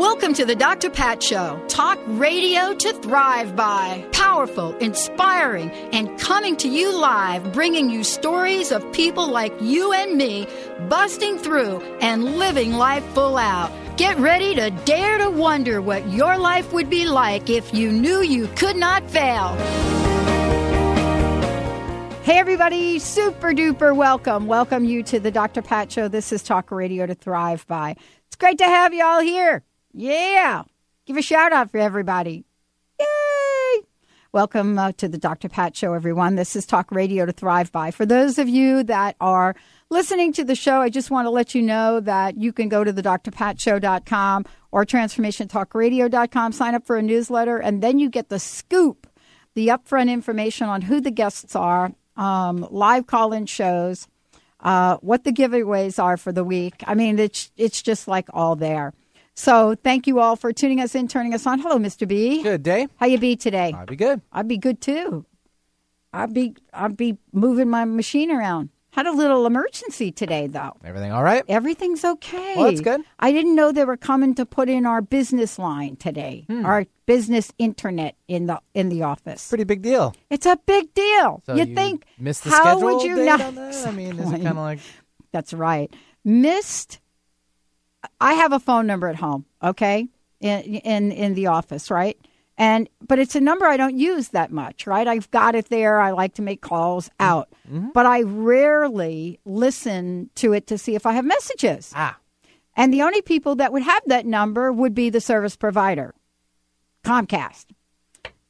Welcome to the Dr. Pat Show. Talk radio to thrive by. Powerful, inspiring, and coming to you live, bringing you stories of people like you and me busting through and living life full out. Get ready to dare to wonder what your life would be like if you knew you could not fail. Hey, everybody, super duper welcome. Welcome you to the Dr. Pat Show. This is Talk Radio to Thrive by. It's great to have you all here. Yeah. Give a shout out for everybody. Yay. Welcome uh, to the Dr. Pat Show, everyone. This is Talk Radio to Thrive By. For those of you that are listening to the show, I just want to let you know that you can go to the drpatshow.com or transformationtalkradio.com, sign up for a newsletter, and then you get the scoop, the upfront information on who the guests are, um, live call in shows, uh, what the giveaways are for the week. I mean, it's, it's just like all there. So thank you all for tuning us in, turning us on. Hello, Mr. B. Good day. How you be today? I'd be good. I'd be good too. I'd be I'd be moving my machine around. Had a little emergency today though. Everything all right? Everything's okay. Well, that's good. I didn't know they were coming to put in our business line today. Hmm. Our business internet in the in the office. Pretty big deal. It's a big deal. So you you think missed the how schedule would you not? I mean, is it kind of like That's right. Missed. I have a phone number at home. Okay, in in in the office, right? And but it's a number I don't use that much, right? I've got it there. I like to make calls out, but I rarely listen to it to see if I have messages. ah? And the only people that would have that number would be the service provider, Comcast.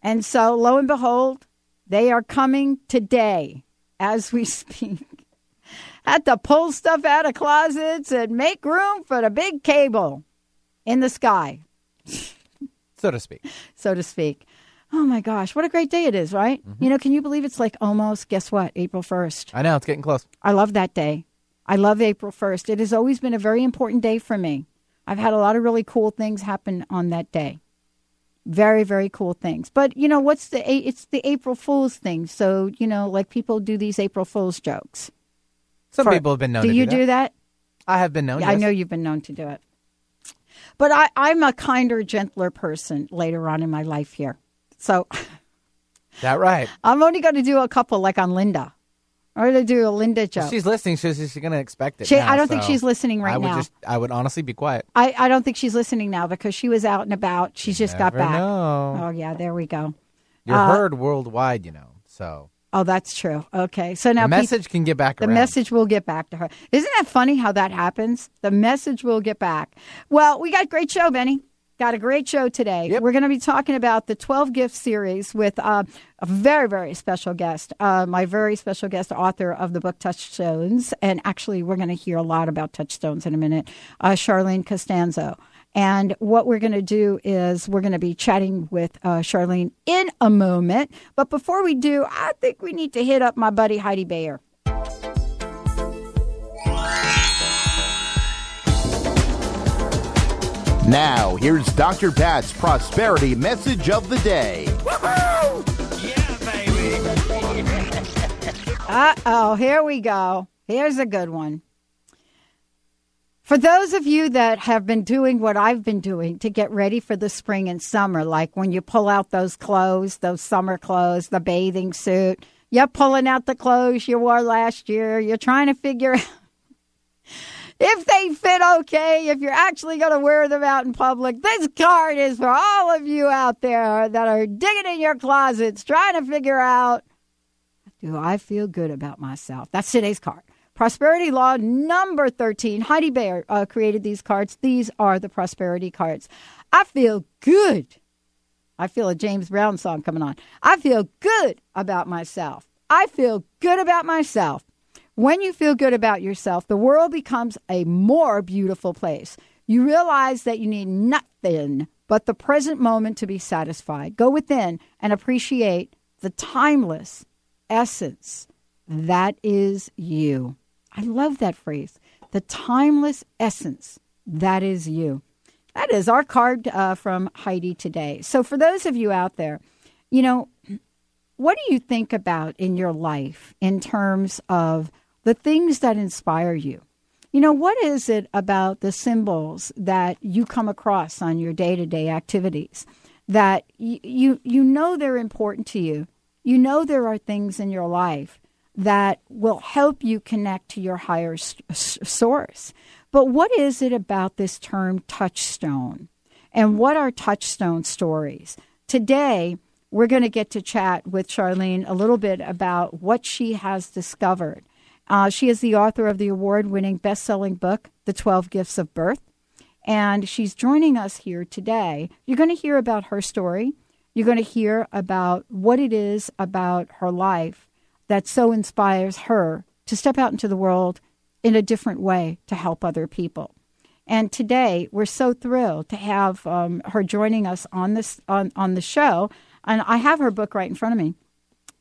And so, lo and behold, they are coming today as we speak. Had to pull stuff out of closets and make room for the big cable in the sky, So to speak. so to speak. Oh my gosh, what a great day it is, right? Mm-hmm. You know, can you believe it's like almost, guess what, April 1st? I know it's getting close. I love that day. I love April 1st. It has always been a very important day for me. I've had a lot of really cool things happen on that day. Very, very cool things. But, you know, what's the, it's the April Fool's thing. So, you know, like people do these April Fool's jokes. Some For- people have been known do to you do that. do that? I have been known. To. Yeah, I know you've been known to do it. But I, I'm a kinder, gentler person later on in my life here. So That right. I'm only going to do a couple like on Linda. I'm going to do a Linda joke. She's listening. She's, she's going to expect it. She- now, I don't think she's listening right I would now. just. I would honestly be quiet. I, I don't think she's listening now because she was out and about. She's just got back. know. Oh yeah, there we go. You're Uh, heard worldwide, you know. So Oh, that's true. Okay, so now the message can get back the around. message will get back to her. Isn't that funny how that happens? The message will get back. Well, we got a great show, Benny. Got a great show today. Yep. We're going to be talking about the 12 gift series with uh, a very, very special guest, uh, my very special guest, author of the book Touchstones. And actually, we're going to hear a lot about Touchstones in a minute, uh, Charlene Costanzo. And what we're going to do is we're going to be chatting with uh, Charlene in a moment. But before we do, I think we need to hit up my buddy Heidi Bayer. Now, here's Dr. Pat's prosperity message of the day. Uh oh, here we go. Here's a good one. For those of you that have been doing what I've been doing to get ready for the spring and summer, like when you pull out those clothes, those summer clothes, the bathing suit, you're pulling out the clothes you wore last year, you're trying to figure out if they fit okay, if you're actually going to wear them out in public. This card is for all of you out there that are digging in your closets, trying to figure out do I feel good about myself? That's today's card. Prosperity Law number 13. Heidi Bayer uh, created these cards. These are the prosperity cards. I feel good I feel a James Brown song coming on. I feel good about myself. I feel good about myself. When you feel good about yourself, the world becomes a more beautiful place. You realize that you need nothing but the present moment to be satisfied. Go within and appreciate the timeless essence that is you. I love that phrase. The timeless essence that is you. That is our card uh, from Heidi today. So, for those of you out there, you know, what do you think about in your life in terms of the things that inspire you? You know, what is it about the symbols that you come across on your day to day activities that you, you, you know they're important to you? You know there are things in your life that will help you connect to your higher s- source. But what is it about this term touchstone? And what are touchstone stories? Today, we're going to get to chat with Charlene a little bit about what she has discovered uh, she is the author of the award winning best selling book, The 12 Gifts of Birth. And she's joining us here today. You're going to hear about her story. You're going to hear about what it is about her life that so inspires her to step out into the world in a different way to help other people. And today, we're so thrilled to have um, her joining us on this on, on the show. And I have her book right in front of me.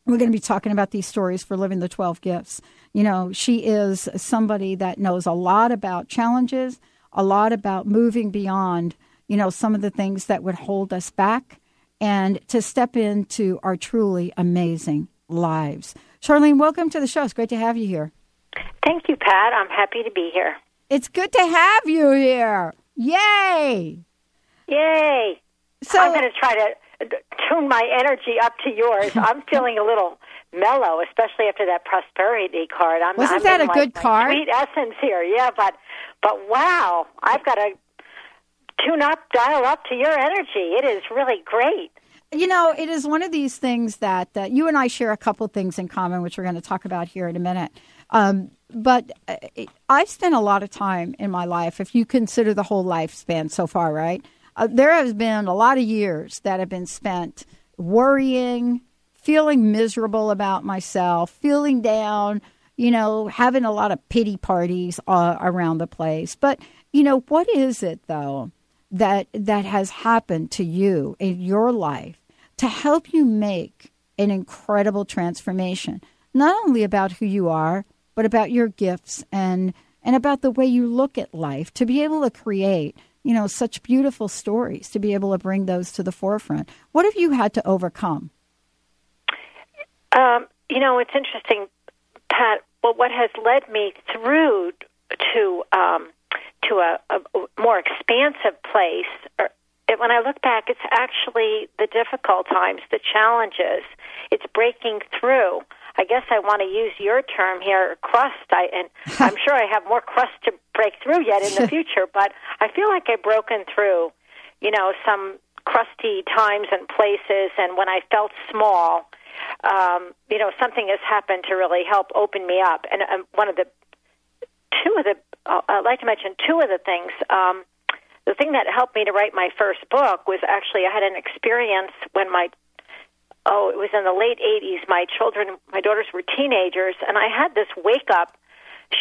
We're going to be talking about these stories for living the 12 gifts. You know, she is somebody that knows a lot about challenges, a lot about moving beyond, you know, some of the things that would hold us back and to step into our truly amazing lives. Charlene, welcome to the show. It's great to have you here. Thank you, Pat. I'm happy to be here. It's good to have you here. Yay! Yay! So I'm going to try to uh, tune my energy up to yours. I'm feeling a little mellow, especially after that prosperity card. I'm, Wasn't I'm that a like good card? Sweet essence here, yeah. But but wow, I've got to tune up, dial up to your energy. It is really great. You know, it is one of these things that uh, you and I share a couple things in common, which we're going to talk about here in a minute. Um, but uh, I've spent a lot of time in my life, if you consider the whole lifespan so far, right? Uh, there has been a lot of years that have been spent worrying, feeling miserable about myself, feeling down, you know, having a lot of pity parties uh, around the place. But, you know, what is it though that that has happened to you in your life to help you make an incredible transformation, not only about who you are, but about your gifts and and about the way you look at life to be able to create you know such beautiful stories to be able to bring those to the forefront what have you had to overcome Um, you know, it's interesting, Pat. Well, what has led me through to um, to a, a more expansive place, or, it, when I look back, it's actually the difficult times, the challenges. It's breaking through. I guess I want to use your term here, crust. I, and I'm sure I have more crust to break through yet in the future, but I feel like I've broken through, you know, some crusty times and places, and when I felt small, um, you know, something has happened to really help open me up. And um, one of the two of the uh, I'd like to mention two of the things. Um, the thing that helped me to write my first book was actually I had an experience when my oh it was in the late 80s my children my daughters were teenagers and I had this wake up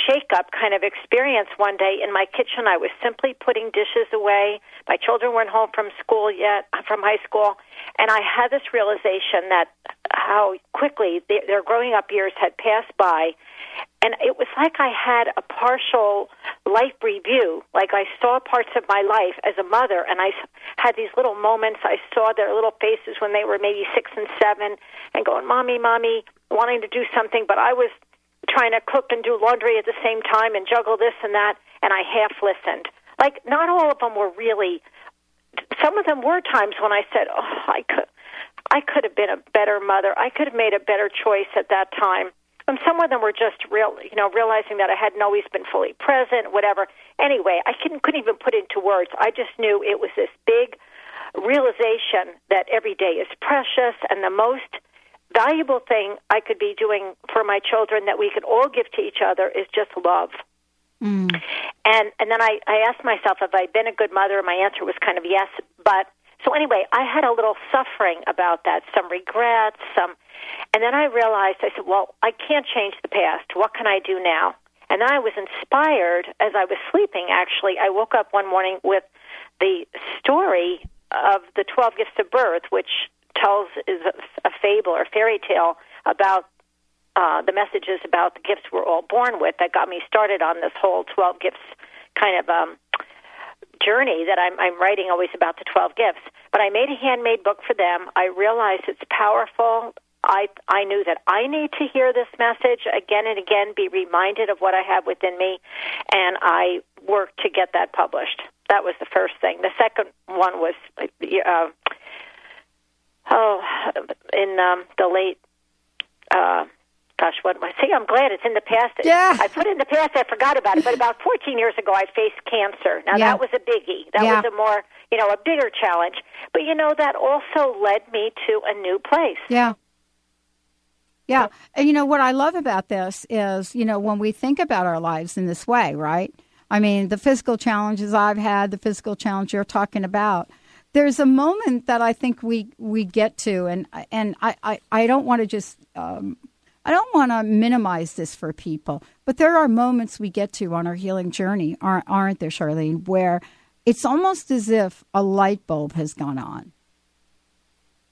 shake up kind of experience one day in my kitchen. I was simply putting dishes away. My children weren't home from school yet from high school and I had this realization that how quickly their, growing up years had passed by and it was like I had a partial life review. Like I saw parts of my life as a mother, and I had these little moments. I saw their little faces when they were maybe six and seven, and going, "Mommy, mommy," wanting to do something, but I was trying to cook and do laundry at the same time and juggle this and that, and I half listened. Like not all of them were really. Some of them were times when I said, "Oh, I could." I could have been a better mother. I could have made a better choice at that time. And some of them were just real, you know, realizing that I hadn't always been fully present, whatever. Anyway, I couldn't, couldn't even put into words. I just knew it was this big realization that every day is precious and the most valuable thing I could be doing for my children that we could all give to each other is just love. Mm. And and then I, I asked myself, have I been a good mother? And my answer was kind of yes, but So anyway, I had a little suffering about that, some regrets, some, and then I realized I said, well, I can't change the past. What can I do now? And I was inspired as I was sleeping. Actually, I woke up one morning with the story of the twelve gifts of birth, which tells is a, a fable or fairy tale about uh, the messages about the gifts we're all born with that got me started on this whole 12 gifts kind of um, journey that I'm, I'm writing always about the 12 gifts. But I made a handmade book for them. I realized it's powerful. I, I knew that I need to hear this message again and again, be reminded of what I have within me, and I worked to get that published. That was the first thing. The second one was, uh, oh, in um, the late uh, gosh, what am I saying? I'm glad it's in the past. Yeah. I put it in the past. I forgot about it. But about 14 years ago, I faced cancer. Now Yeah. that was a biggie. That Yeah. was a more, you know, a bigger challenge. But you know, that also led me to a new place. Yeah. Yeah. And you know, what I love about this is, you know, when we think about our lives in this way, right? I mean, the physical challenges I've had, the physical challenge you're talking about. There's a moment that I think we, we get to, and and I, I, I don't want to just um, I don't want to minimize this for people, but there are moments we get to on our healing journey, aren't, aren't there, Charlene, where it's almost as if a light bulb has gone on.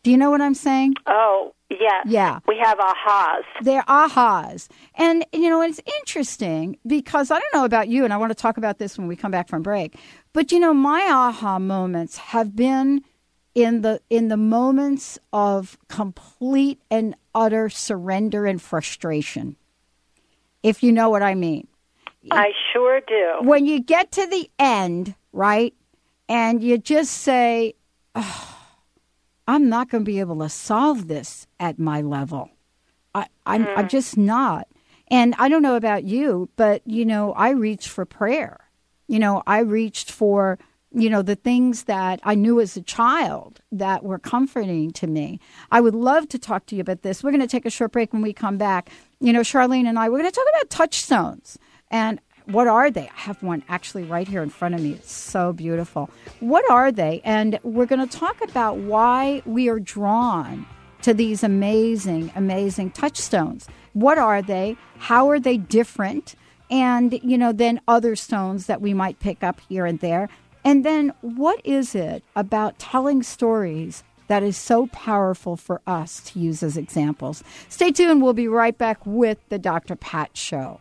Do you know what I'm saying? Oh, yeah. Yeah. We have ahas. They're ahas. And, you know, it's interesting because I don't know about you, and I want to talk about this when we come back from break, but, you know, my aha moments have been in the in the moments of complete and utter surrender and frustration if you know what i mean I sure do. when you get to the end right and you just say oh, i'm not going to be able to solve this at my level. I, I'm, I'm hmm. just not. And i don't know about you but you know i reached for prayer. You know i reached for you know the things that i knew as a child that were comforting to me. I would love to talk to you about this. We're going to take a short break when we come back. You know charlene and i we're going to talk about touchstones. And what are they? I have one actually right here in front of me. It's so beautiful. What are they? And we're going to talk about why we are drawn to these amazing, amazing touchstones. What are they? How are they different? And, you know, then other stones that we might pick up here and there. And then what is it about telling stories that is so powerful for us to use as examples? Stay tuned. We'll be right back with the Dr. Pat Show.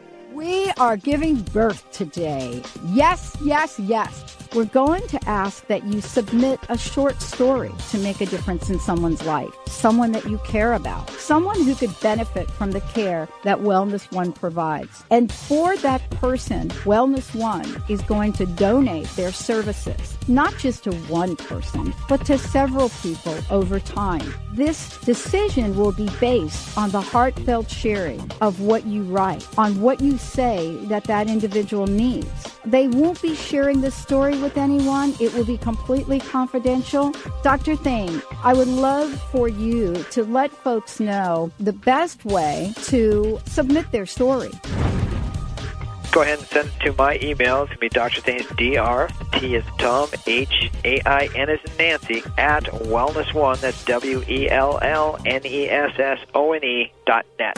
We are giving birth today. Yes, yes, yes. We're going to ask that you submit a short story to make a difference in someone's life, someone that you care about, someone who could benefit from the care that Wellness One provides. And for that person, Wellness One is going to donate their services, not just to one person, but to several people over time. This decision will be based on the heartfelt sharing of what you write, on what you say that that individual needs. They won't be sharing this story with anyone. It will be completely confidential. Dr. Thane, I would love for you to let folks know the best way to submit their story. Go ahead and send it to my email. It's going to be Dr. Thanes, D-R, T is Tom, H-A-I-N is Nancy, at Wellness One, that's W-E-L-L-N-E-S-S-O-N-E dot net.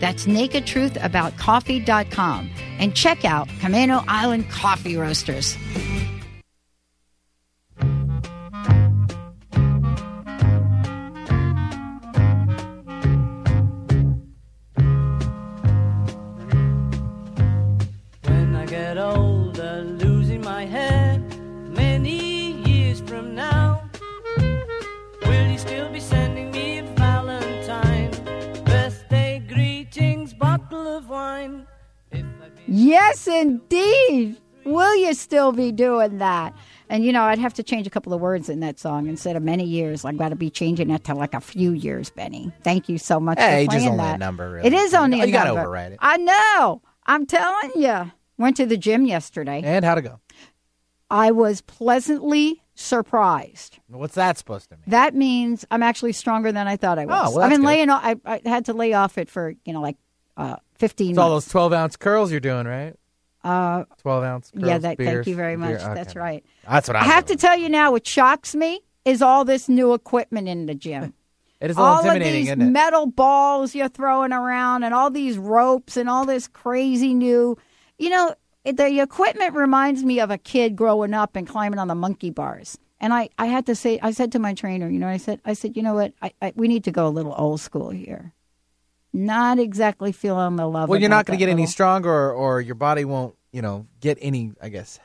That's Naked Truth About nakedtruthaboutcoffee.com and check out Camano Island Coffee Roasters. Yes, indeed. Will you still be doing that? And you know, I'd have to change a couple of words in that song instead of many years. I've got to be changing it to like a few years, Benny. Thank you so much Hey, for age is playing only a that. number, really. It is only a You gotta override it. I know. I'm telling you. Went to the gym yesterday. And how'd it go? I was pleasantly surprised. What's that supposed to mean? That means I'm actually stronger than I thought I was. Oh, well, I've been good. laying. off- I, I had to lay off it for you know like uh, 15 It's all those 12 ounce curls you're doing, right? uh, 12 ounce curls. yeah, that, thank you very much. beer. That's right. That's what I'm I have doing. to tell you now, what shocks me is all this new equipment in the gym. It is a little all of these isn't it? metal balls you're throwing around, and all these ropes, and all this crazy new. You know, the equipment reminds me of a kid growing up and climbing on the monkey bars. And I, I had to say, I said to my trainer, you know, I said, I said, you know what, I, I, we need to go a little old school here. Not exactly feeling the love. well, you're not going to get any stronger, or, or your body won't, you know, get any. I guess,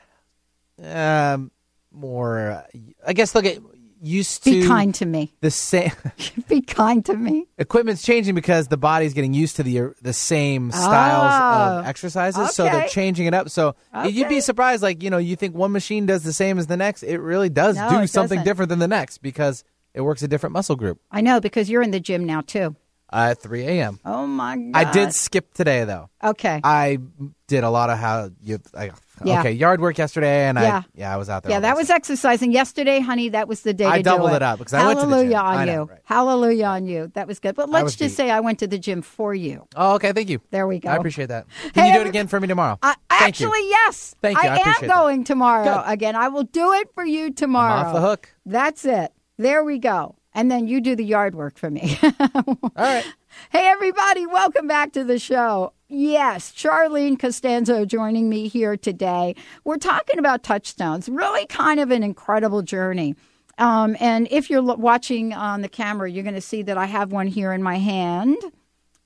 um, more. Uh, I guess they'll get used to Be kind to me. the same. Be kind to me. Equipment's changing because the body's getting used to the the same styles of Oh, exercises, so they're changing it up. So you'd be surprised, like you know, you think one machine does the same as the next. It really does No, do something doesn't. different than the next because it works a different muscle group. I know because you're in the gym now too. At 3 a.m. Oh my god! I did skip today though. Okay. I did a lot of how you. I, Yeah. Okay, yard work yesterday, and Yeah. I yeah I was out there. yeah, that was exercising yesterday, honey. That was the day I to doubled do it up because I went to the Hallelujah gym. on I you. know, right. Hallelujah on you. That was good. But let's just beat. say I went to the gym for you. Oh, okay. Thank you. There we go. I appreciate that. Can Hey, you do it again for me tomorrow? I, Thank you. actually, yes. Thank you. I am appreciate that. going tomorrow Good. again. I will do it for you tomorrow. I'm off the hook. That's it. There we go. And then you do the yard work for me. All right. Hey, everybody, welcome back to the show. Yes, Charlene Costanzo joining me here today. We're talking about touchstones, really kind of an incredible journey. Um, and if you're watching on the camera, you're going to see that I have one here in my hand.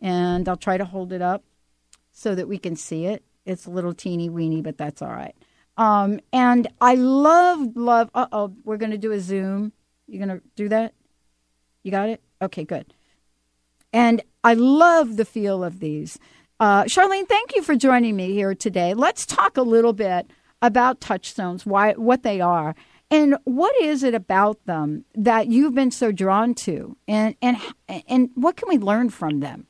And I'll try to hold it up so that we can see it. It's a little teeny weeny, but that's all right. Um, and I love, love, uh oh, we're going to do a Zoom. You're going to do that? You got it? Okay, good. And I love the feel of these. Uh, Charlene, thank you for joining me here today. Let's talk a little bit about touchstones, why, what they are, and what is it about them that you've been so drawn to, and and and what can we learn from them?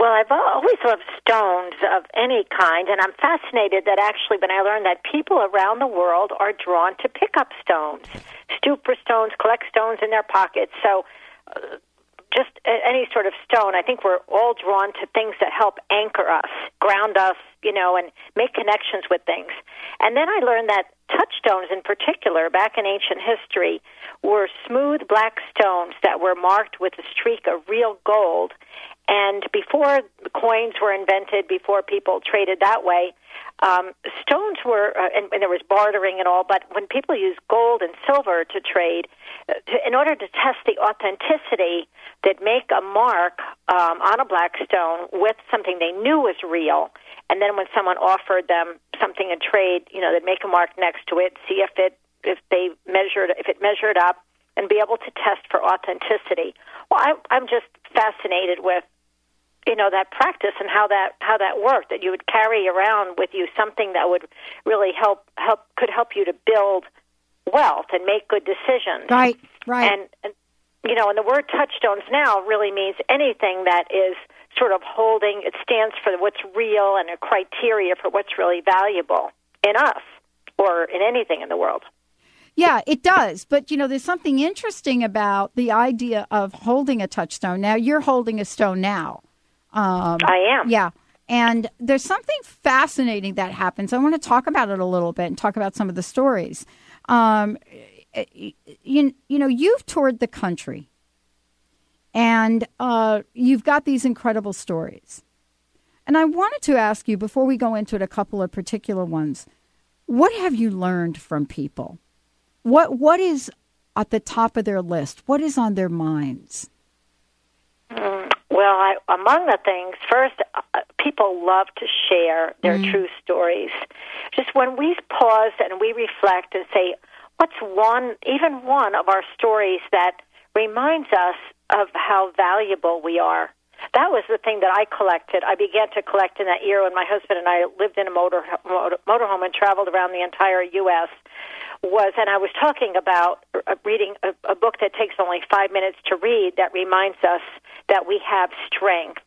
Well, I've always loved stones of any kind, and I'm fascinated that actually when I learned that people around the world are drawn to pick up stones, stoop for stones, collect stones in their pockets. So, uh, just any sort of stone, I think we're all drawn to things that help anchor us, ground us, you know, and make connections with things. And then I learned that touchstones in particular, back in ancient history, were smooth black stones that were marked with a streak of real gold. And before coins were invented, before people traded that way, um, stones were, uh, and, and there was bartering and all, but when people used gold and silver to trade, uh, to, in order to test the authenticity, they'd make a mark um, on a black stone with something they knew was real. And then when someone offered them something in trade, you know, they'd make a mark next to it, see if it if they measured if it measured up, and be able to test for authenticity. Well, I, I'm just fascinated with you know that practice and how that how that worked. That you would carry around with you something that would really help help could help you to build wealth and make good decisions. Right, right. And, and you know, and the word touchstones now really means anything that is sort of holding. It stands for what's real and a criteria for what's really valuable in us or in anything in the world. Yeah, it does. But, you know, there's something interesting about the idea of holding a touchstone. Now, you're holding a stone now. Um, I am. Yeah. And there's something fascinating that happens. I want to talk about it a little bit and talk about some of the stories. Um, you, you know, you've toured the country and uh, you've got these incredible stories. And I wanted to ask you, before we go into it, a couple of particular ones. What have you learned from people? What What is at the top of their list? What is on their minds? Mm, well, I, among the things, first, uh, people love to share their Mm. true stories. Just when we pause and we reflect and say, what's one, even one of our stories that reminds us of how valuable we are? That was the thing that I collected. I began to collect in that year when my husband and I lived in a motor, motor motorhome and traveled around the entire U.S. Was and I was talking about reading a, a book that takes only five minutes to read that reminds us that we have strength.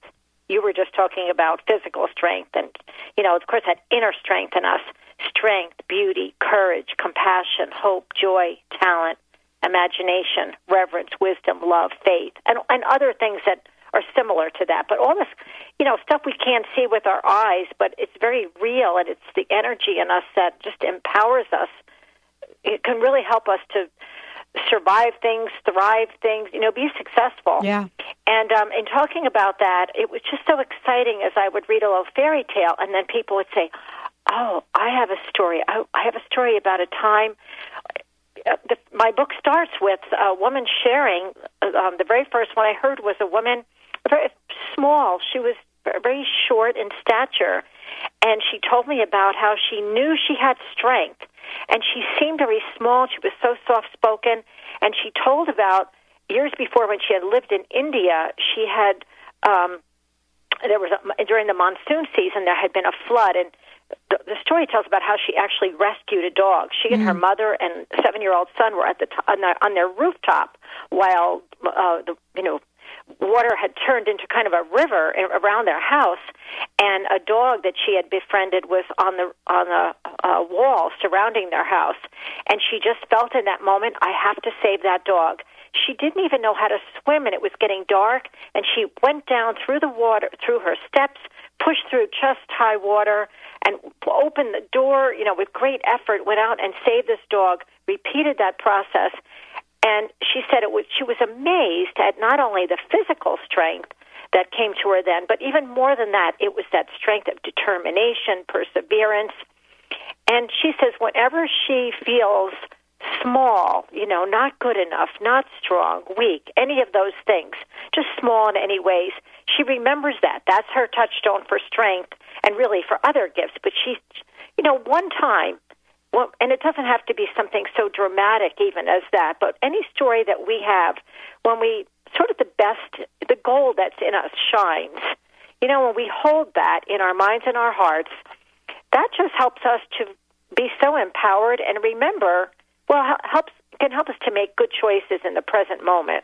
You were just talking about physical strength, and you know, of course, that inner strength in us: strength, beauty, courage, compassion, hope, joy, talent, imagination, reverence, wisdom, love, faith, and and other things that are similar to that. But all this, you know, stuff we can't see with our eyes, but it's very real, and it's the energy in us that just empowers us. It can really help us to survive things, thrive things, you know, be successful. Yeah. And um, in talking about that, it was just so exciting as I would read a little fairy tale, and then people would say, "Oh, I have a story. I, I have a story about a time." Uh, the, my book starts with a woman sharing. uh, Um, the very first one I heard was a woman, very small. She was very short in stature, and she told me about how she knew she had strength, and she seemed very small. She was so soft spoken, and she told about years before when she had lived in India. She had um, there was a, during the monsoon season there had been a flood and the, the story tells about how she actually rescued a dog. She and her mother and seven-year-old son were at the to- on, the, on their rooftop while uh, the you know water had turned into kind of a river around their house, and a dog that she had befriended was on the on the uh, wall surrounding their house, and she just felt in that moment, I have to save that dog. She didn't even know how to swim, and it was getting dark, and she went down through the water, through her steps, pushed through chest high water, and opened the door, you know, with great effort, went out and saved this dog, repeated that process. And she said it was, she was amazed at not only the physical strength that came to her then, but even more than that, it was that strength of determination, perseverance. And she says, whenever she feels small, you know, not good enough, not strong, weak, any of those things, just small in any ways, she remembers that. That's her touchstone for strength and really for other gifts. But she, you know, one time, well, and it doesn't have to be something so dramatic even as that, but any story that we have when we sort of the best, the gold that's in us shines. You know, when we hold that in our minds and our hearts, that just helps us to be so empowered and remember, well, helps can help us to make good choices in the present moment.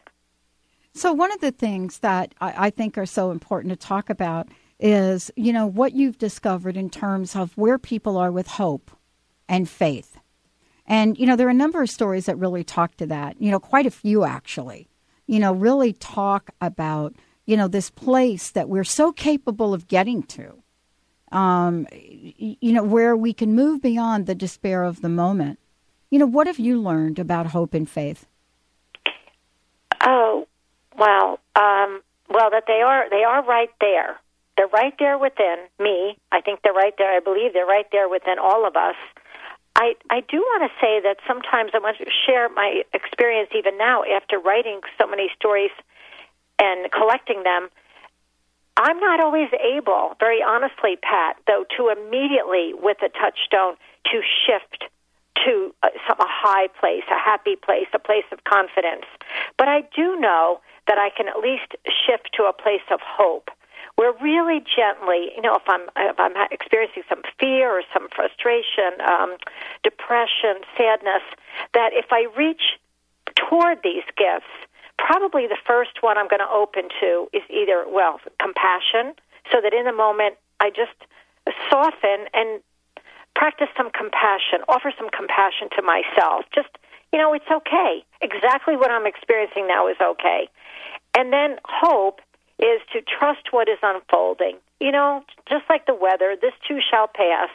So, one of the things that I, I think are so important to talk about is, you know, what you've discovered in terms of where people are with hope and faith. And, you know, there are a number of stories that really talk to that, you know, quite a few actually, you know, really talk about, you know, this place that we're so capable of getting to, um, you know, where we can move beyond the despair of the moment. You know, what have you learned about hope and faith? Oh, well, um, well, that they are they are right there. They're right there within me. I think they're right there. I believe they're right there within all of us. I I do want to say that sometimes I want to share my experience even now after writing so many stories and collecting them. I'm not always able, very honestly, Pat, though, to immediately with a touchstone to shift to a, some, a high place, a happy place, a place of confidence. But I do know that I can at least shift to a place of hope where really gently, you know, if I'm if I'm experiencing some fear or some frustration, um, depression, sadness, that if I reach toward these gifts, probably the first one I'm going to open to is either well compassion, so that in the moment I just soften and practice some compassion, offer some compassion to myself. Just you know, it's okay. Exactly what I'm experiencing now is okay. And then hope is to trust what is unfolding. You know, just like the weather, this too shall pass.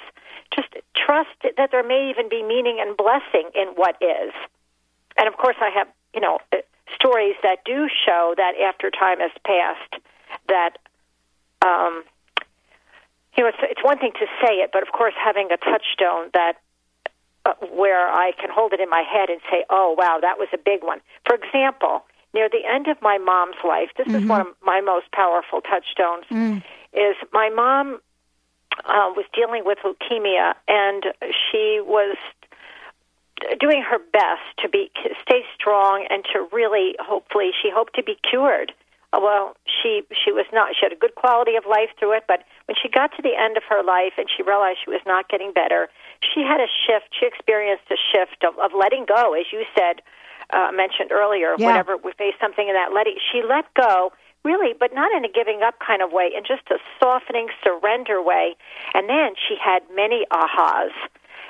Just trust that there may even be meaning and blessing in what is. And of course, I have, you know, uh, stories that do show that after time has passed, that, um, you know, it's, it's one thing to say it, but of course, having a touchstone that uh, where I can hold it in my head and say, "Oh, wow, that was a big one." For example, near the end of my mom's life, this mm-hmm. is one of my most powerful touchstones. Mm. Is my mom uh, was dealing with leukemia, and she was doing her best to be stay strong and to really, hopefully, she hoped to be cured. Uh, well, she she was not. She had a good quality of life through it, but when she got to the end of her life and she realized she was not getting better, she had a shift. She experienced a shift of, of letting go, as you said, uh, mentioned earlier. Yeah. Whenever we face something in that letting, she let go really, but not in a giving up kind of way, in just a softening, surrender way. And then she had many ahas.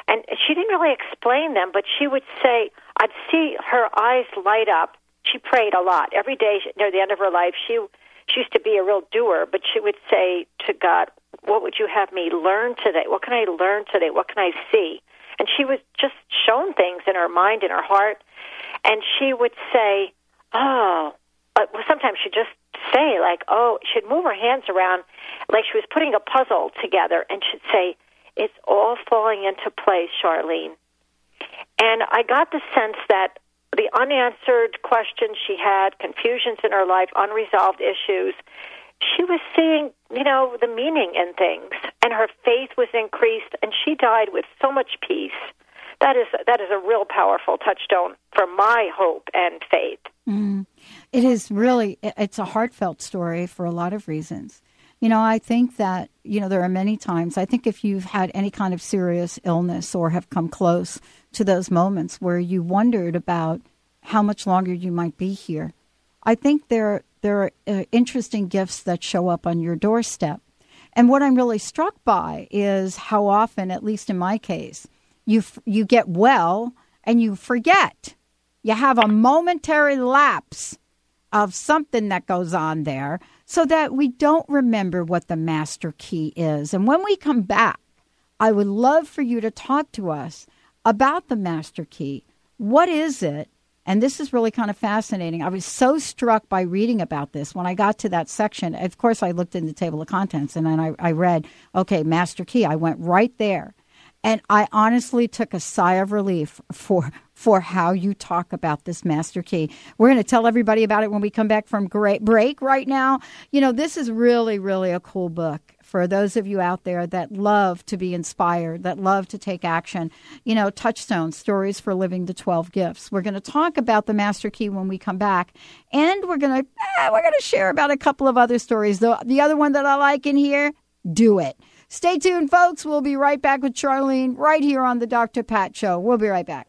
And she didn't really explain them, but she would say, I'd see her eyes light up. She prayed a lot. Every day near the end of her life, she, she used to be a real doer, but she would say to God, What would you have me learn today? What can I learn today? What can I see? And she was just shown things in her mind, in her heart and she would say, "Oh," uh, sometimes she'd just say like, "Oh," she'd move her hands around like she was putting a puzzle together, and she'd say, "It's all falling into place, Charlene." And I got the sense that the unanswered questions she had, confusions in her life, unresolved issues, she was seeing, you know, the meaning in things, and her faith was increased, and she died with so much peace that is that is a real powerful touchstone for my hope and faith. Mm. It is really it's a heartfelt story for a lot of reasons. You know, I think that you know there are many times. I think if you've had any kind of serious illness or have come close to those moments where you wondered about how much longer you might be here, I think there there are uh, interesting gifts that show up on your doorstep. And what I'm really struck by is how often, at least in my case, you you get well and you forget. You have a momentary lapse of something that goes on there so that we don't remember what the master key is. And when we come back, I would love for you to talk to us about the master key. What is it? And this is really kind of fascinating. I was so struck by reading about this when I got to that section. Of course, I looked in the table of contents and then I, I read, okay, master key. I went right there. And I honestly took a sigh of relief for for how you talk about this master key. We're going to tell everybody about it when we come back from great break right now. You know, this is really really a cool book for those of you out there that love to be inspired, that love to take action. You know, Touchstone Stories for Living the 12 Gifts. We're going to talk about the master key when we come back, and we're going to eh, we're going to share about a couple of other stories. The the other one that I like in here, do it. Stay tuned, folks. We'll be right back with Charlene right here on the Dr. Pat Show. We'll be right back.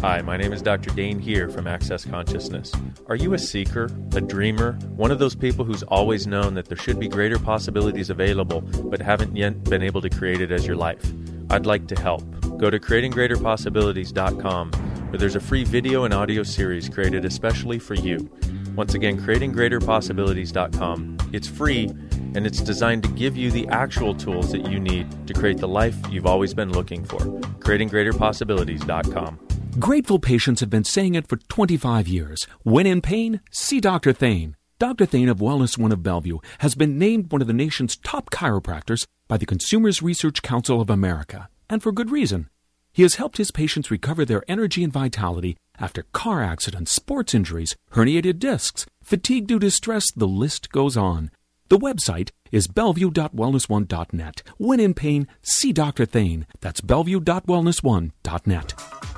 Hi, my name is Dr. Dain Heer from Access Consciousness. Are you a seeker, a dreamer, one of those people who's always known that there should be greater possibilities available but haven't yet been able to create it as your life? I'd like to help. Go to creatinggreaterpossibilities.com where there's a free video and audio series created especially for you. Once again, creatinggreaterpossibilities.com. It's free and it's designed to give you the actual tools that you need to create the life you've always been looking for. creatinggreaterpossibilities.com. Grateful patients have been saying it for 25 years. When in pain, see Dr. Thane. Dr. Thane of Wellness One of Bellevue has been named one of the nation's top chiropractors by the Consumers Research Council of America, and for good reason. He has helped his patients recover their energy and vitality after car accidents, sports injuries, herniated discs, fatigue due to stress, the list goes on. The website is bellevue.wellness1.net. When in pain, see Dr. Thane. That's bellevue.wellness1.net.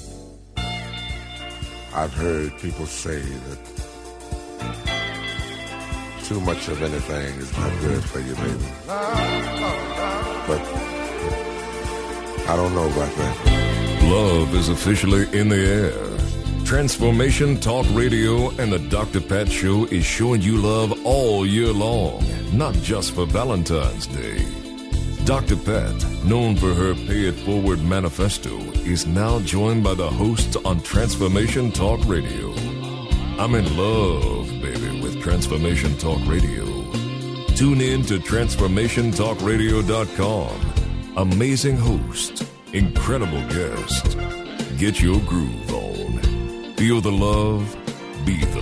I've heard people say that too much of anything is not good for you, baby. But I don't know about that. Love is officially in the air. Transformation Talk Radio and the Dr. Pat Show is showing you love all year long, not just for Valentine's Day. Dr. Pat, known for her Pay It Forward manifesto, is now joined by the hosts on Transformation Talk Radio. I'm in love, baby, with Transformation Talk Radio. Tune in to TransformationTalkRadio.com. Amazing host, incredible guest. Get your groove on. Feel the love, be the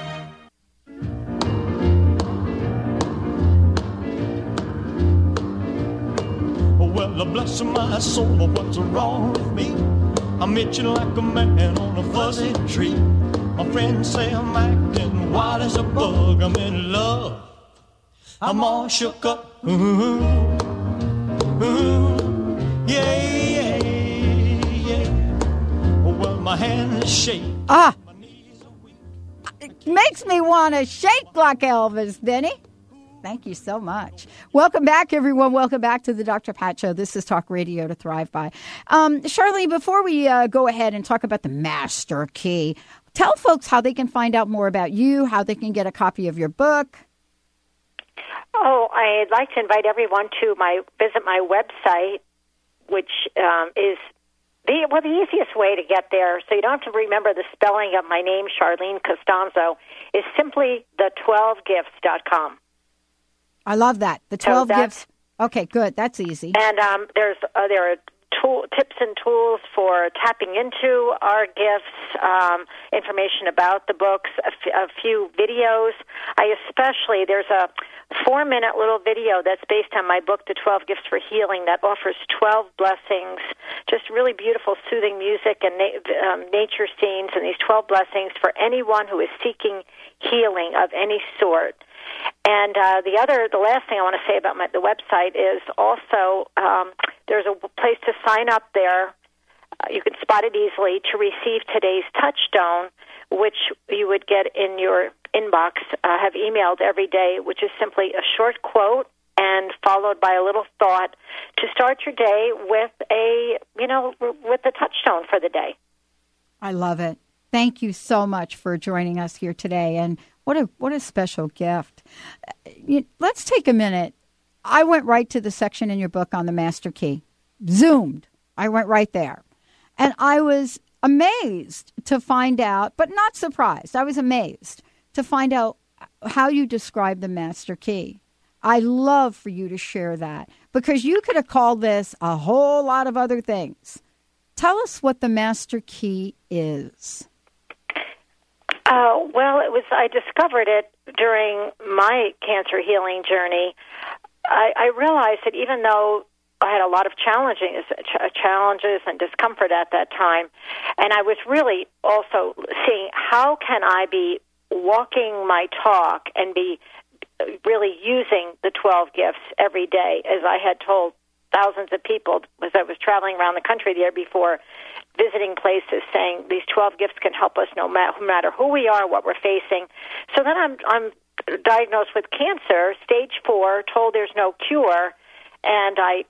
Bless my soul, but what's wrong with me? I'm itching like a man on a fuzzy tree. My friends say I'm acting wild as a bug. I'm in love. I'm all shook up. Ooh, ooh, yeah, yeah, yeah. Well, my hands shake. Ah! It makes me want to shake like Elvis, Benny. Thank you so much. Welcome back, everyone. Welcome back to the Dr. Pat Show. This is Talk Radio to Thrive By. Um, Charlene, before we uh, go ahead and talk about the Master Key, tell folks how they can find out more about you, how they can get a copy of your book. Oh, I'd like to invite everyone to my visit my website, which um, is the well the easiest way to get there, so you don't have to remember the spelling of my name, Charlene Costanzo, is simply the 12gifts.com. I love that. The 12 that's- gifts. Okay, good. That's easy. And um, there's uh, there are tool, tips and tools for tapping into our gifts, um, information about the books, a, f- a few videos. I especially there's a four minute little video that's based on my book, The Twelve Gifts for Healing, that offers twelve blessings, just really beautiful, soothing music and na- um, nature scenes, and these twelve blessings for anyone who is seeking healing of any sort. And uh, the other, the last thing I want to say about my, the website is also um, there's a place to sign up there. Uh, you can spot it easily to receive today's touchstone, which you would get in your inbox, uh, have emailed every day, which is simply a short quote and followed by a little thought to start your day with a, you know, with the touchstone for the day. I love it. Thank you so much for joining us here today. And what a what a special gift. Let's take a minute. I went right to the section in your book on the master key. Zoomed. I went right there. And I was amazed to find out, but not surprised. I was amazed to find out how you describe the master key. I love for you to share that because you could have called this a whole lot of other things. Tell us what the master key is. Uh, well, it was. I discovered it during my cancer healing journey. I, I realized that even though I had a lot of challenges, ch- challenges and discomfort at that time, and I was really also seeing how can I be walking my talk and be really using the 12 gifts every day, as I had told thousands of people as I was traveling around the country the year before, visiting places, saying these 12 gifts can help us no matter, who we are, what we're facing. So then I'm, I'm diagnosed with cancer, stage four, told there's no cure, and I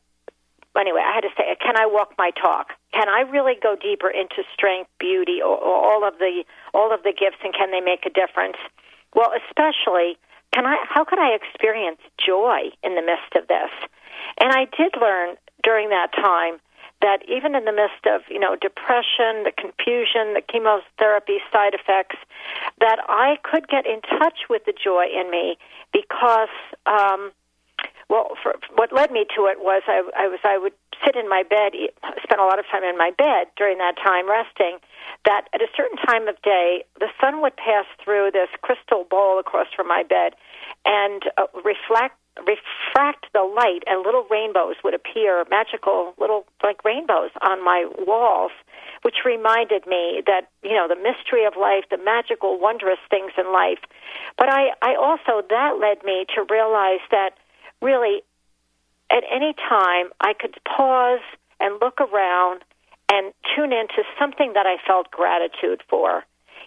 anyway, I had to say, can I walk my talk? Can I really go deeper into strength, beauty, or all of the all of the gifts, and can they make a difference? Well, especially, can I? How can I experience joy in the midst of this? And I did learn during that time that even in the midst of you know depression, the confusion, the chemotherapy side effects, that I could get in touch with the joy in me because. Um, well, for, what led me to it was I, I was I would sit in my bed, spend a lot of time in my bed during that time resting. That at a certain time of day, the sun would pass through this crystal bowl across from my bed, and uh, reflect refract the light, and little rainbows would appear, magical little like rainbows on my walls, which reminded me that you know the mystery of life, the magical, wondrous things in life. But I, I also that led me to realize that really, at any time, I could pause and look around and tune into something that I felt gratitude for.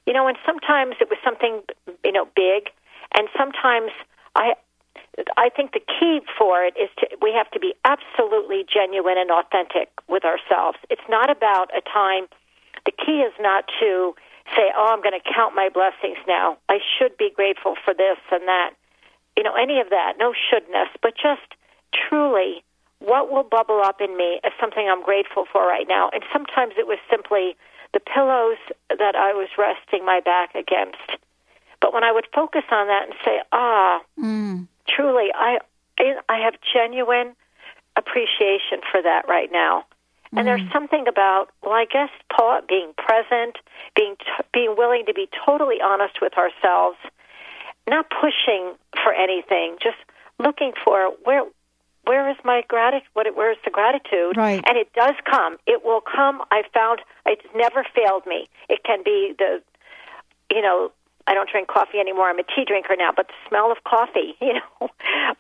You know, and sometimes it was something, you know, big, and sometimes I. I think the key for it is to we have to be absolutely genuine and authentic with ourselves. It's not about a time. The key is not to say, "Oh, I'm going to count my blessings now. I should be grateful for this and that." You know, any of that, no shouldness, but just truly what will bubble up in me as something I'm grateful for right now. And sometimes it was simply the pillows that I was resting my back against. But when I would focus on that and say, ah, mm. truly, I, I have genuine appreciation for that right now. And Mm. there's something about, well, I guess, Paul, being present, being t- being willing to be totally honest with ourselves, not pushing for anything, just looking for where where is my gratitude? What where is the gratitude? Right. And it does come. It will come. I found it's never failed me. It can be the, you know, I don't drink coffee anymore. I'm a tea drinker now, but the smell of coffee, you know,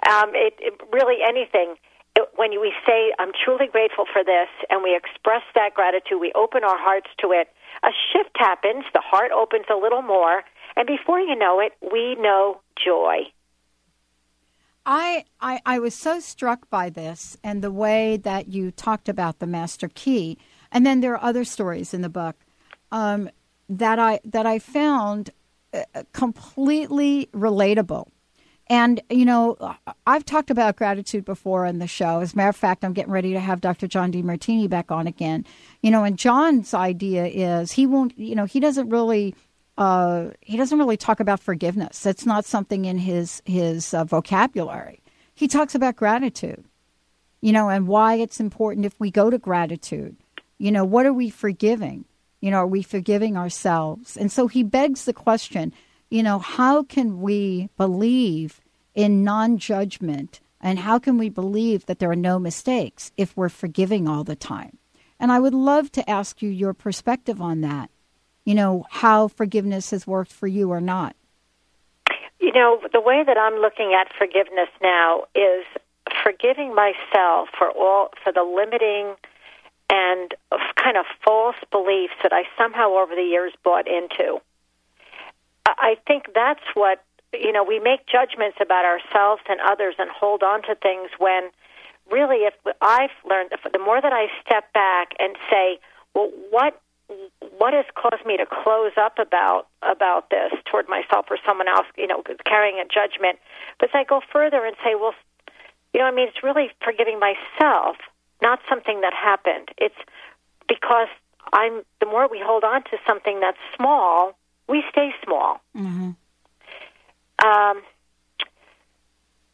um, it, it really anything. It, when we say I'm truly grateful for this, and we express that gratitude, we open our hearts to it. A shift happens. The heart opens a little more, and before you know it, we know joy. I, I I was so struck by this and the way that you talked about the master key, and then there are other stories in the book um, that I that I found uh, completely relatable. And you know, I've talked about gratitude before on the show. As a matter of fact, I'm getting ready to have Dr. John Demartini back on again. You know, and John's idea is he won't. You know, he doesn't really uh, he doesn't really talk about forgiveness. That's not something in his his uh, vocabulary. He talks about gratitude, you know, and why it's important if we go to gratitude. You know, what are we forgiving? You know, are we forgiving ourselves? And so he begs the question, you know, how can we believe in non judgment and how can we believe that there are no mistakes if we're forgiving all the time? And I would love to ask you your perspective on that you know, how forgiveness has worked for you or not? You know, the way that I'm looking at forgiveness now is forgiving myself for all for the limiting and kind of false beliefs that I somehow over the years bought into. I think that's what you know. We make judgments about ourselves and others and hold on to things when really, if I've learned, the more that I step back and say, well, what what has caused me to close up about about this toward myself or someone else, you know, carrying a judgment. But as I go further and say, well, you know, I mean, it's really forgiving myself, not something that happened. It's because I'm. The more we hold on to something that's small, we stay small. Mm-hmm. Um,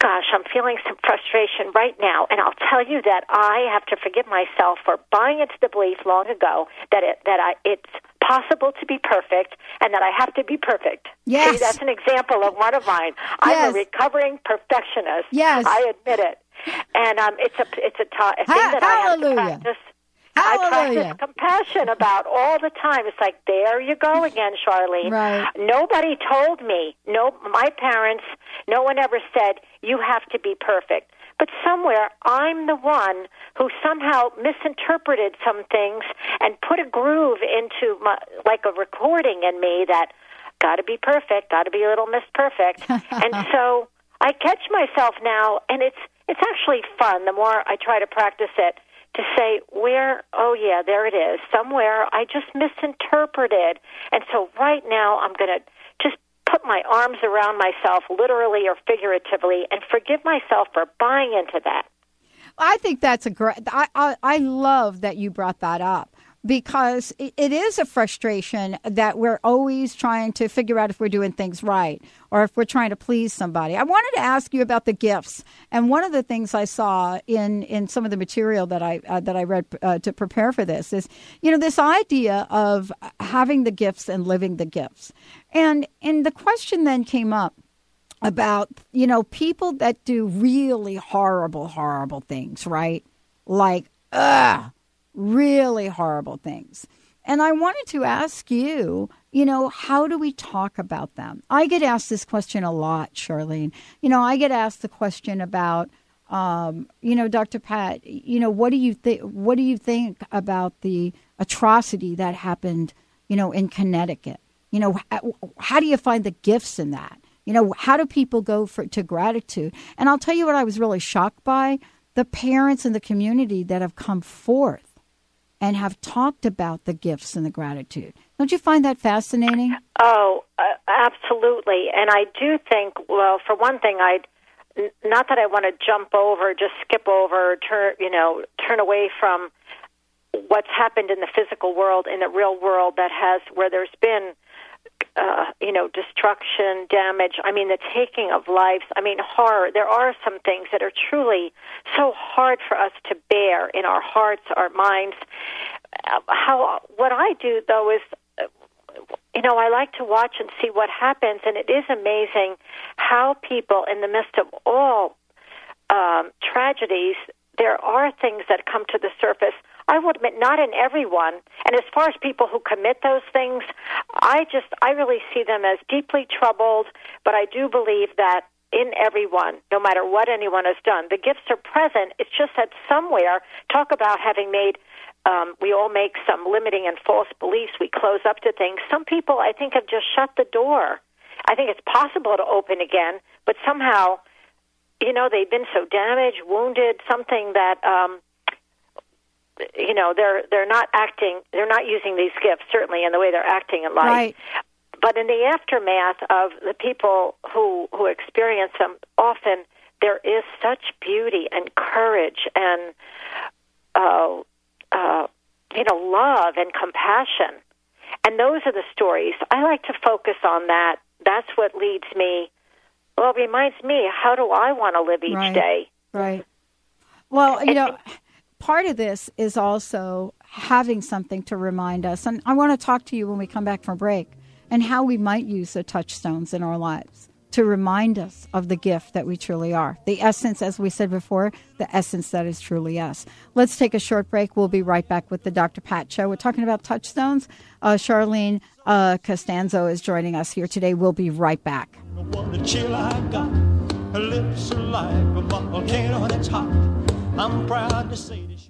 gosh, I'm feeling some frustration right now, and I'll tell you that I have to forgive myself for buying into the belief long ago that it, that I, it's possible to be perfect and that I have to be perfect. Yes. See, that's an example of one of mine. Yes. I'm a recovering perfectionist. Yes. I admit it, and um, it's a it's a, thing Ha- that I have hallelujah. to practice. I practice compassion about all the time. It's like there you go again, Charlene. Right. Nobody told me. No, my parents. No one ever said you have to be perfect. But somewhere I'm the one who somehow misinterpreted some things and put a groove into my, like a recording in me that got to be perfect, got to be a little Miss Perfect. and so I catch myself now, and it's it's actually fun. The more I try to practice it, to say where, oh yeah, there it is. Somewhere I just misinterpreted, and so right now I'm going to just put my arms around myself, literally or figuratively, and forgive myself for buying into that. I think that's a great. I, I I love that you brought that up because it, is a frustration that we're always trying to figure out if we're doing things right or if we're trying to please somebody. I wanted to ask you about the gifts, and one of the things I saw in in some of the material that I uh, that I read uh, to prepare for this is you know this idea of having the gifts and living the gifts, and and the question then came up about you know people that do really horrible horrible things right? Like ugh really horrible things. And i wanted to ask you you know how do we talk about them? I get asked this question a lot charlene. You know i get asked the question about um, you know dr pat you know what do you think what do you think about the atrocity that happened you know in connecticut? You know how, do you find the gifts in that? You know, how do people go for, to gratitude? And I'll tell you what I was really shocked by. The parents in the community that have come forth and have talked about the gifts and the gratitude. Don't you find that fascinating? Oh, uh, absolutely. And I do think, well, for one thing, I'd not that I want to jump over, just skip over, turn, you know, turn away from what's happened in the physical world, in the real world that has, where there's been uh, you know, destruction, damage. I mean, the taking of lives. I mean, horror. There are some things that are truly so hard for us to bear in our hearts, our minds. Uh, how what I do though is, uh, you know, I like to watch and see what happens, and it is amazing how people, in the midst of all um, tragedies, there are things that come to the surface. I would admit, not in everyone. And as far as people who commit those things, I just, I really see them as deeply troubled. But I do believe that in everyone, no matter what anyone has done, the gifts are present. It's just that somewhere, talk about having made um, we all make some limiting and false beliefs. We close up to things. Some people, I think, have just shut the door. I think it's possible to open again, but somehow, you know, they've been so damaged, wounded, something that, um, you know, they're they're not acting, they're not using these gifts certainly in the way they're acting in life. Right. But in the aftermath of the people who who experience them, often there is such beauty and courage and uh, uh, you know love and compassion, and those are the stories I like to focus on. That that's what leads me. Well, it reminds me how do I want to live each Right. day. Right. Well, you know, part of this is also having something to remind us. And I want to talk to you when we come back from break and how we might use the touchstones in our lives to remind us of the gift that we truly are. The essence, as we said before, the essence that is truly us. Let's take a short break. We'll be right back with the Dr. Pat Show. We're talking about touchstones. Uh, Charlene uh, Costanzo is joining us here today. We'll be right back. Her lips are like a volcano that's hot. I'm proud to say she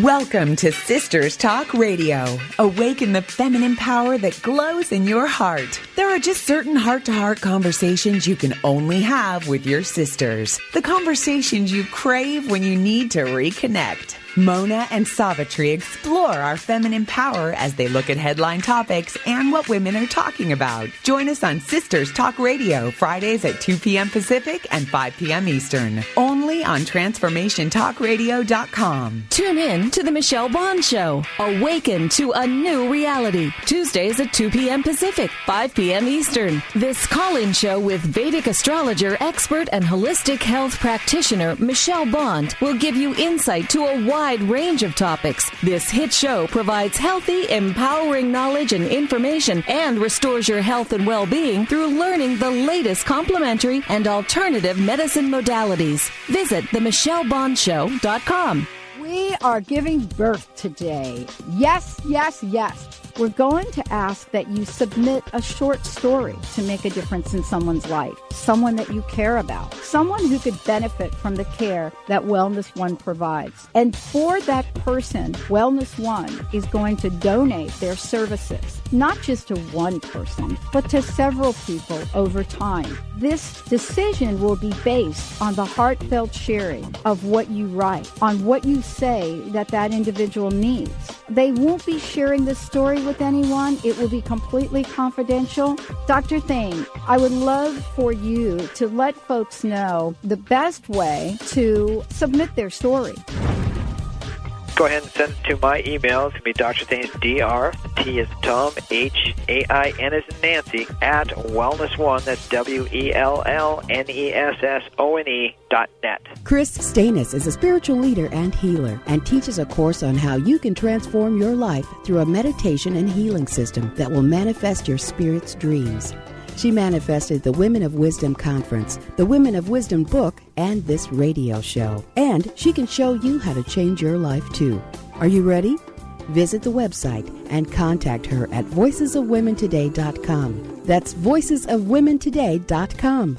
Welcome to Sisters Talk Radio. Awaken the feminine power that glows in your heart. There are just certain heart to heart conversations you can only have with your sisters. The conversations you crave when you need to reconnect. Mona and Savitri explore our feminine power as they look at headline topics and what women are talking about. Join us on Sisters Talk Radio Fridays at 2 p.m. Pacific and 5 p.m. Eastern. Only on TransformationTalkRadio.com. Tune in to The Michelle Bond Show. Awaken to a new reality. Tuesdays at 2 p.m. Pacific, 5 p.m. Eastern. This call in show with Vedic astrologer, expert, and holistic health practitioner Michelle Bond will give you insight to a wide range of topics. This hit show provides healthy, empowering knowledge and information and restores your health and well being through learning the latest complementary and alternative medicine modalities. Visit themichellebondshow.com. We are giving birth today. Yes, yes, yes. We're going to ask that you submit a short story to make a difference in someone's life, someone that you care about, someone who could benefit from the care that Wellness One provides. And for that person, Wellness One is going to donate their services, not just to one person, but to several people over time. This decision will be based on the heartfelt sharing of what you write, on what you say that that individual needs. They won't be sharing this story with anyone. It will be completely confidential. Dr. Thain, I would love for you to let folks know the best way to submit their story. Go ahead and send it to my email. It's going to be Dr. Thain's DR, T is Tom, H A I N is Nancy, at Wellness One. That's W E L L N E S S O N E dot net. Chris Stanis is a spiritual leader and healer and teaches a course on how you can transform your life through a meditation and healing system that will manifest your spirit's dreams. She manifested the Women of Wisdom Conference, the Women of Wisdom book, and this radio show. And she can show you how to change your life too. Are you ready? Visit the website and contact her at voicesofwomentoday.com. That's voicesofwomentoday.com.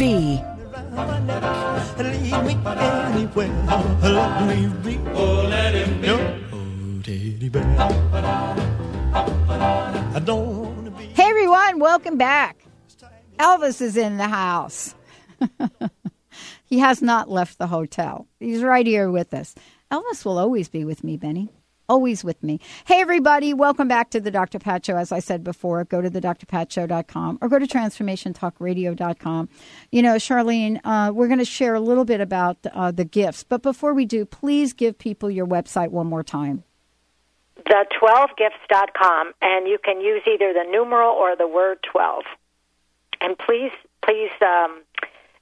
Be. Hey everyone, welcome back. Elvis is in the house. he has not left the hotel. He's right here with us. Elvis will always be with me, Benny. Always with me. Hey, everybody, welcome back to the Dr. Pat Show. As I said before, go to the drpatshow.com or go to transformationtalkradio.com. You know, Charlene, uh, we're going to share a little bit about uh, the gifts. But before we do, please give people your website one more time. The 12gifts.com, and you can use either the numeral or the word 12. And please, please um,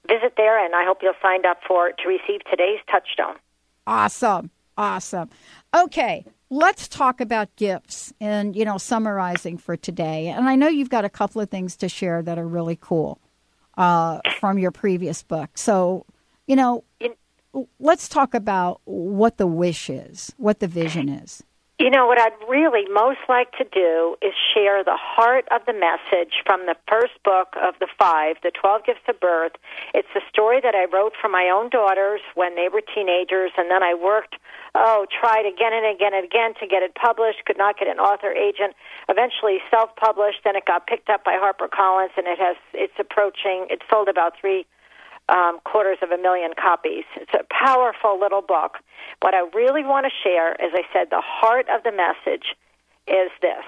visit there, and I hope you'll sign up for to receive today's touchstone. Awesome. Awesome. Okay, let's talk about gifts and, you know, summarizing for today. And I know you've got a couple of things to share that are really cool uh, from your previous book. So, you know, let's talk about what the wish is, what the vision is. You know, what I'd really most like to do is share the heart of the message from the first book of the five, The 12 Gifts of Birth. It's a story that I wrote for my own daughters when they were teenagers, and then I worked, oh, tried again and again and again to get it published, could not get an author agent, eventually self published, then it got picked up by HarperCollins, and it has, it's approaching, it sold about three um, quarters of a million copies. It's a powerful little book. What I really want to share, as I said, the heart of the message is this.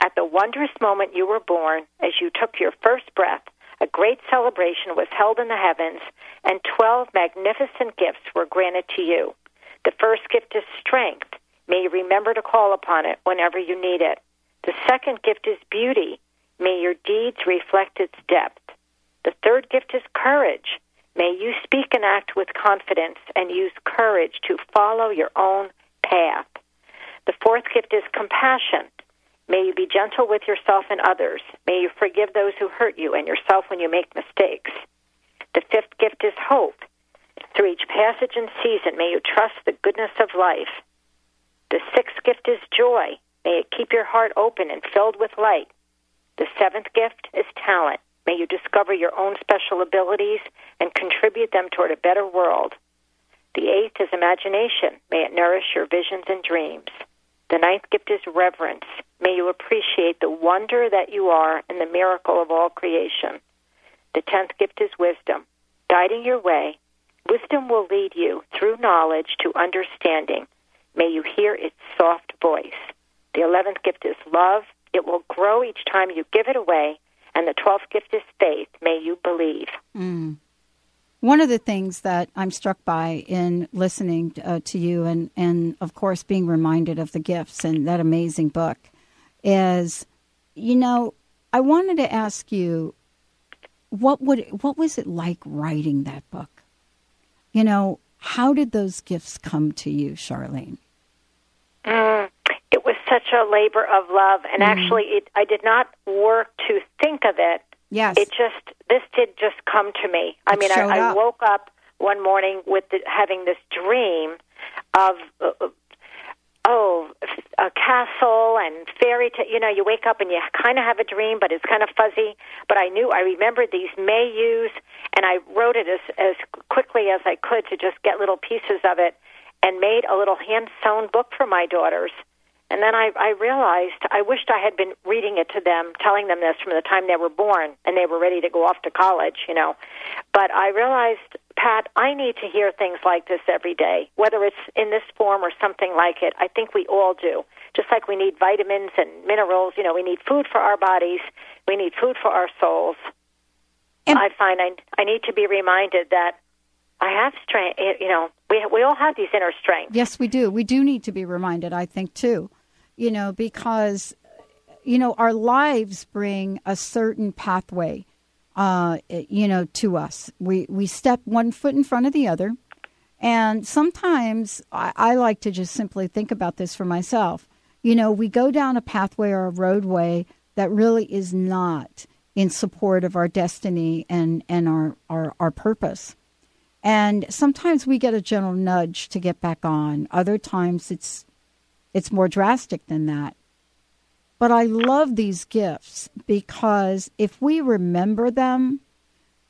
At the wondrous moment you were born, as you took your first breath, a great celebration was held in the heavens, and twelve magnificent gifts were granted to you. The first gift is strength. May you remember to call upon it whenever you need it. The second gift is beauty. May your deeds reflect its depth. The third gift is courage. May you speak and act with confidence and use courage to follow your own path. The fourth gift is compassion. May you be gentle with yourself and others. May you forgive those who hurt you and yourself when you make mistakes. The fifth gift is hope. Through each passage and season, may you trust the goodness of life. The sixth gift is joy. May it keep your heart open and filled with light. The seventh gift is talent. May you discover your own special abilities and contribute them toward a better world. The eighth is imagination. May it nourish your visions and dreams. The ninth gift is reverence. May you appreciate the wonder that you are and the miracle of all creation. The tenth gift is wisdom. Guiding your way, wisdom will lead you through knowledge to understanding. May you hear its soft voice. The eleventh gift is love. It will grow each time you give it away and the twelfth gift is faith. May you believe. Mm. One of the things that I'm struck by in listening uh, to you, and and of course being reminded of the gifts and that amazing book, is, you know, I wanted to ask you, what would what was it like writing that book? You know, how did those gifts come to you, Charlene? Mm, such a labor of love, and Mhm. actually, it, I did not work to think of it. Yes. It just this did just come to me. I It mean, I, I woke up one morning with the, having this dream of. Uh, Oh, a castle and fairy tale. You know, you wake up and you kind of have a dream, but it's kind of fuzzy. But I knew I remembered these Mayus, and I wrote it as as quickly as I could to just get little pieces of it, and made a little hand sewn book for my daughters. And then I, I realized I wished I had been reading it to them, telling them this from the time they were born and they were ready to go off to college, you know. But I realized, Pat, I need to hear things like this every day, whether it's in this form or something like it. I think we all do. Just like we need vitamins and minerals, you know, we need food for our bodies, we need food for our souls. And I find I, I need to be reminded that I have strength, you know, we, we all have these inner strengths. Yes, we do. We do need to be reminded, I think, too, you know, because, you know, our lives bring a certain pathway, uh, you know, to us. We, we step one foot in front of the other. And sometimes I, I like to just simply think about this for myself. You know, we go down a pathway or a roadway that really is not in support of our destiny and, and our, our, our purpose. And sometimes we get a gentle nudge to get back on. Other times it's it's more drastic than that. But I love these gifts because if we remember them,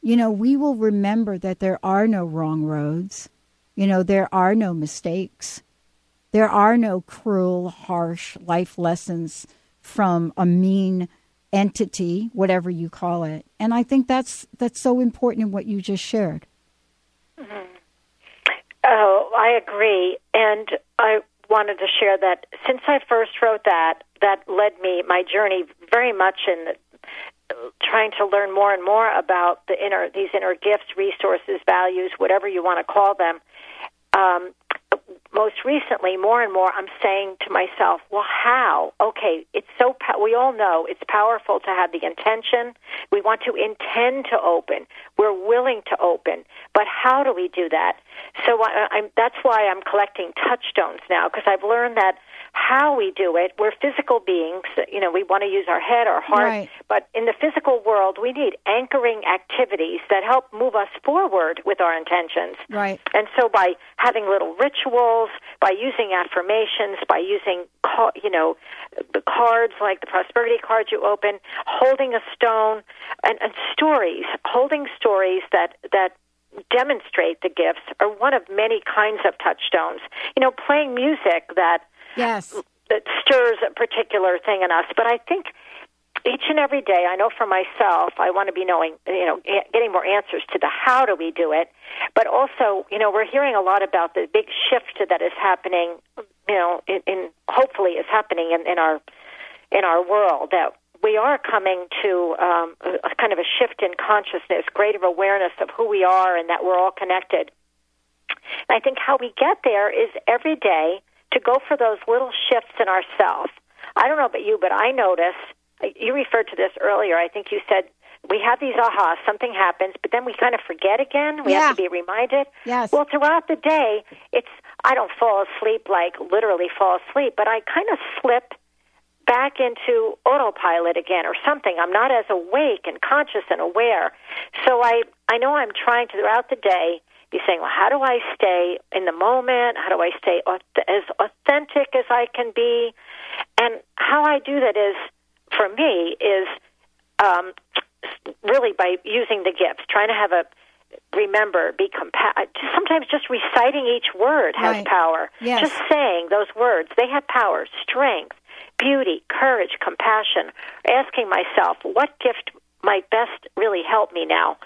you know, we will remember that there are no wrong roads. You know, there are no mistakes. There are no cruel, harsh life lessons from a mean entity, whatever you call it. And I think that's that's so important in what you just shared. Mm-hmm. Oh, I agree. And I wanted to share that since I first wrote that, that led me, my journey very much in the, trying to learn more and more about the inner, these inner gifts, resources, values, whatever you want to call them. Um, most recently, more and more, I'm saying to myself, well, how? Okay, it's so, po- we all know it's powerful to have the intention. We want to intend to open. We're willing to open. But how do we do that? So I, I'm, that's why I'm collecting touchstones now, because I've learned that how we do it, we're physical beings. You know, we want to use our head, our heart. Right. But in the physical world, we need anchoring activities that help move us forward with our intentions. Right. And so by having little rituals, by using affirmations, by using, you know, the cards like the prosperity cards you open, holding a stone, and, and stories, holding stories that, that demonstrate the gifts are one of many kinds of touchstones. You know, playing music that Yes. that stirs a particular thing in us. But I think each and every day, I know for myself, I want to be knowing, you know, getting more answers to the how do we do it. But also, you know, we're hearing a lot about the big shift that is happening, you know, in, in hopefully is happening in, in our in our world that we are coming to um, a, kind of a shift in consciousness, greater awareness of who we are, and that we're all connected. And I think how we get there is every day to go for those little shifts in ourself. I don't know about you, but I notice uh, you referred to this earlier. I think you said we have these ahas, something happens, but then we kind of forget again. We have to be reminded. Yes. Well, throughout the day, it's I don't fall asleep like literally fall asleep, but I kind of slip back into autopilot again or something. I'm not as awake and conscious and aware. So I I know I'm trying to throughout the day be saying, well, how do I stay in the moment? How do I stay as authentic as I can be? And how I do that is, for me, is um, really by using the gifts, trying to have a remember, be compa- sometimes just reciting each word has Right. power. Yes. Just saying those words, they have power, strength, beauty, courage, compassion. Asking myself, what gift might best really help me now?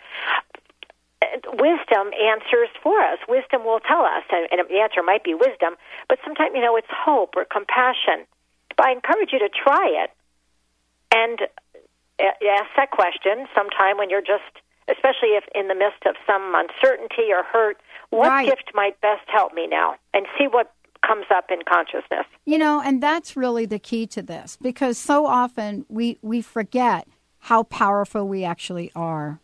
Wisdom answers for us. Wisdom will tell us, and, and the answer might be wisdom, but sometimes, you know, it's hope or compassion. But I encourage you to try it and uh, ask that question sometime when you're just especially if in the midst of some uncertainty or hurt, what Right. gift might best help me now? And see what comes up in consciousness. You know, and that's really the key to this because so often we we forget how powerful we actually are.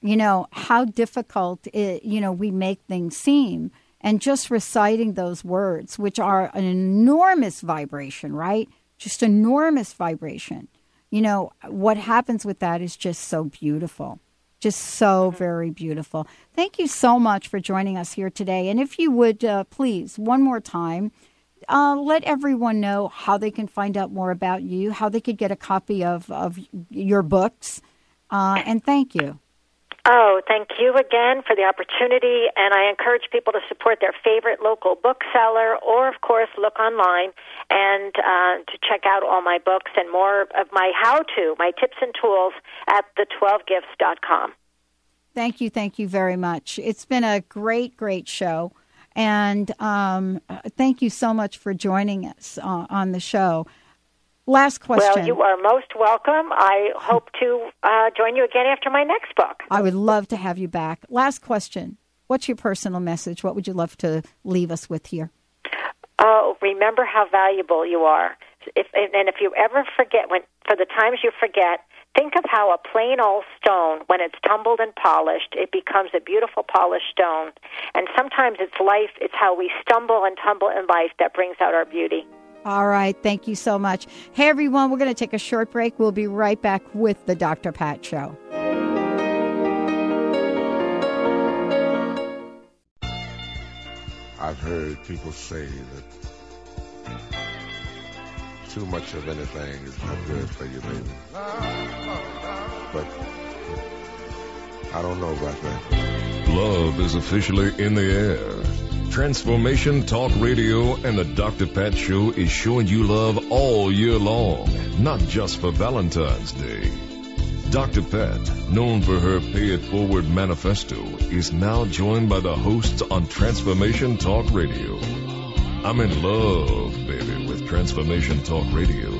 You know, how difficult it, you know, we make things seem and just reciting those words which are an enormous vibration, right? Just enormous vibration. You know, what happens with that is just so beautiful. Just so very beautiful. Thank you so much for joining us here today. And if you would uh, please, one more time, uh, let everyone know how they can find out more about you, how they could get a copy of, of your books. Uh, and thank you. Oh, thank you again for the opportunity. And I encourage people to support their favorite local bookseller or, of course, look online and uh, to check out all my books and more of my how to, my tips and tools at the12gifts.com. Thank you. Thank you very much. It's been a great, great show. And um, thank you so much for joining us uh, on the show. Last question. Well, you are most welcome. I hope to uh, join you again after my next book. I would love to have you back. Last question. What's your personal message? What would you love to leave us with here? Oh, remember how valuable you are. If, and if you ever forget, when for the times you forget, think of how a plain old stone, when it's tumbled and polished, it becomes a beautiful polished stone. And sometimes it's life, it's how we stumble and tumble in life that brings out our beauty. All right. Thank you so much. Hey, everyone. We're going to take a short break. We'll be right back with the Dr. Pat Show. I've heard people say that too much of anything is not good for you, baby. But I don't know about that. Love is officially in the air. Transformation Talk Radio and the Dr. Pat Show is showing you love all year long, not just for Valentine's Day. Dr. Pat, known for her Pay It Forward manifesto, is now joined by the hosts on Transformation Talk Radio. I'm in love, baby, with Transformation Talk Radio.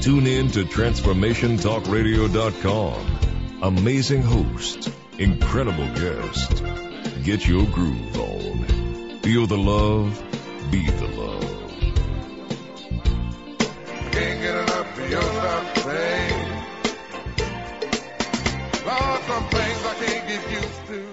Tune in to TransformationTalkRadio.com. Amazing hosts, incredible guests. Get your groove on. Feel the love, be the love. Can't get enough of your love, babe. Lord, some things I can't get used to.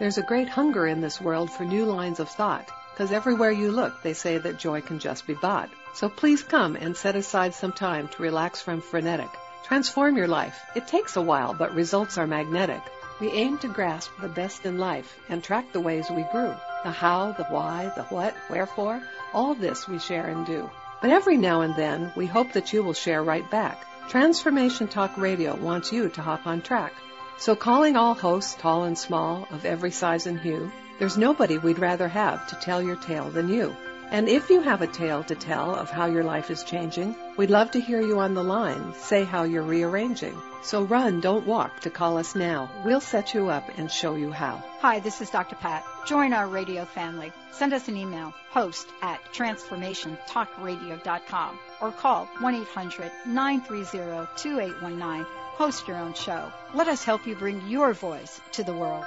There's a great hunger in this world for new lines of thought, because everywhere you look, they say that joy can just be bought. So please come and set aside some time to relax from frenetic. Transform your life. It takes a while, but results are magnetic. We aim to grasp the best in life and track the ways we grew. The how, the why, the what, wherefore, all this we share and do. But every now and then, we hope that you will share right back. Transformation Talk Radio wants you to hop on track. So calling all hosts, tall and small, of every size and hue, there's nobody we'd rather have to tell your tale than you. And if you have a tale to tell of how your life is changing, we'd love to hear you on the line say how you're rearranging. So run, don't walk to call us now. We'll set you up and show you how. Hi, this is Dr. Pat. Join our radio family. Send us an email, host at transformationtalkradio.com or call 1-800-930-2819. Host your own show. Let us help you bring your voice to the world.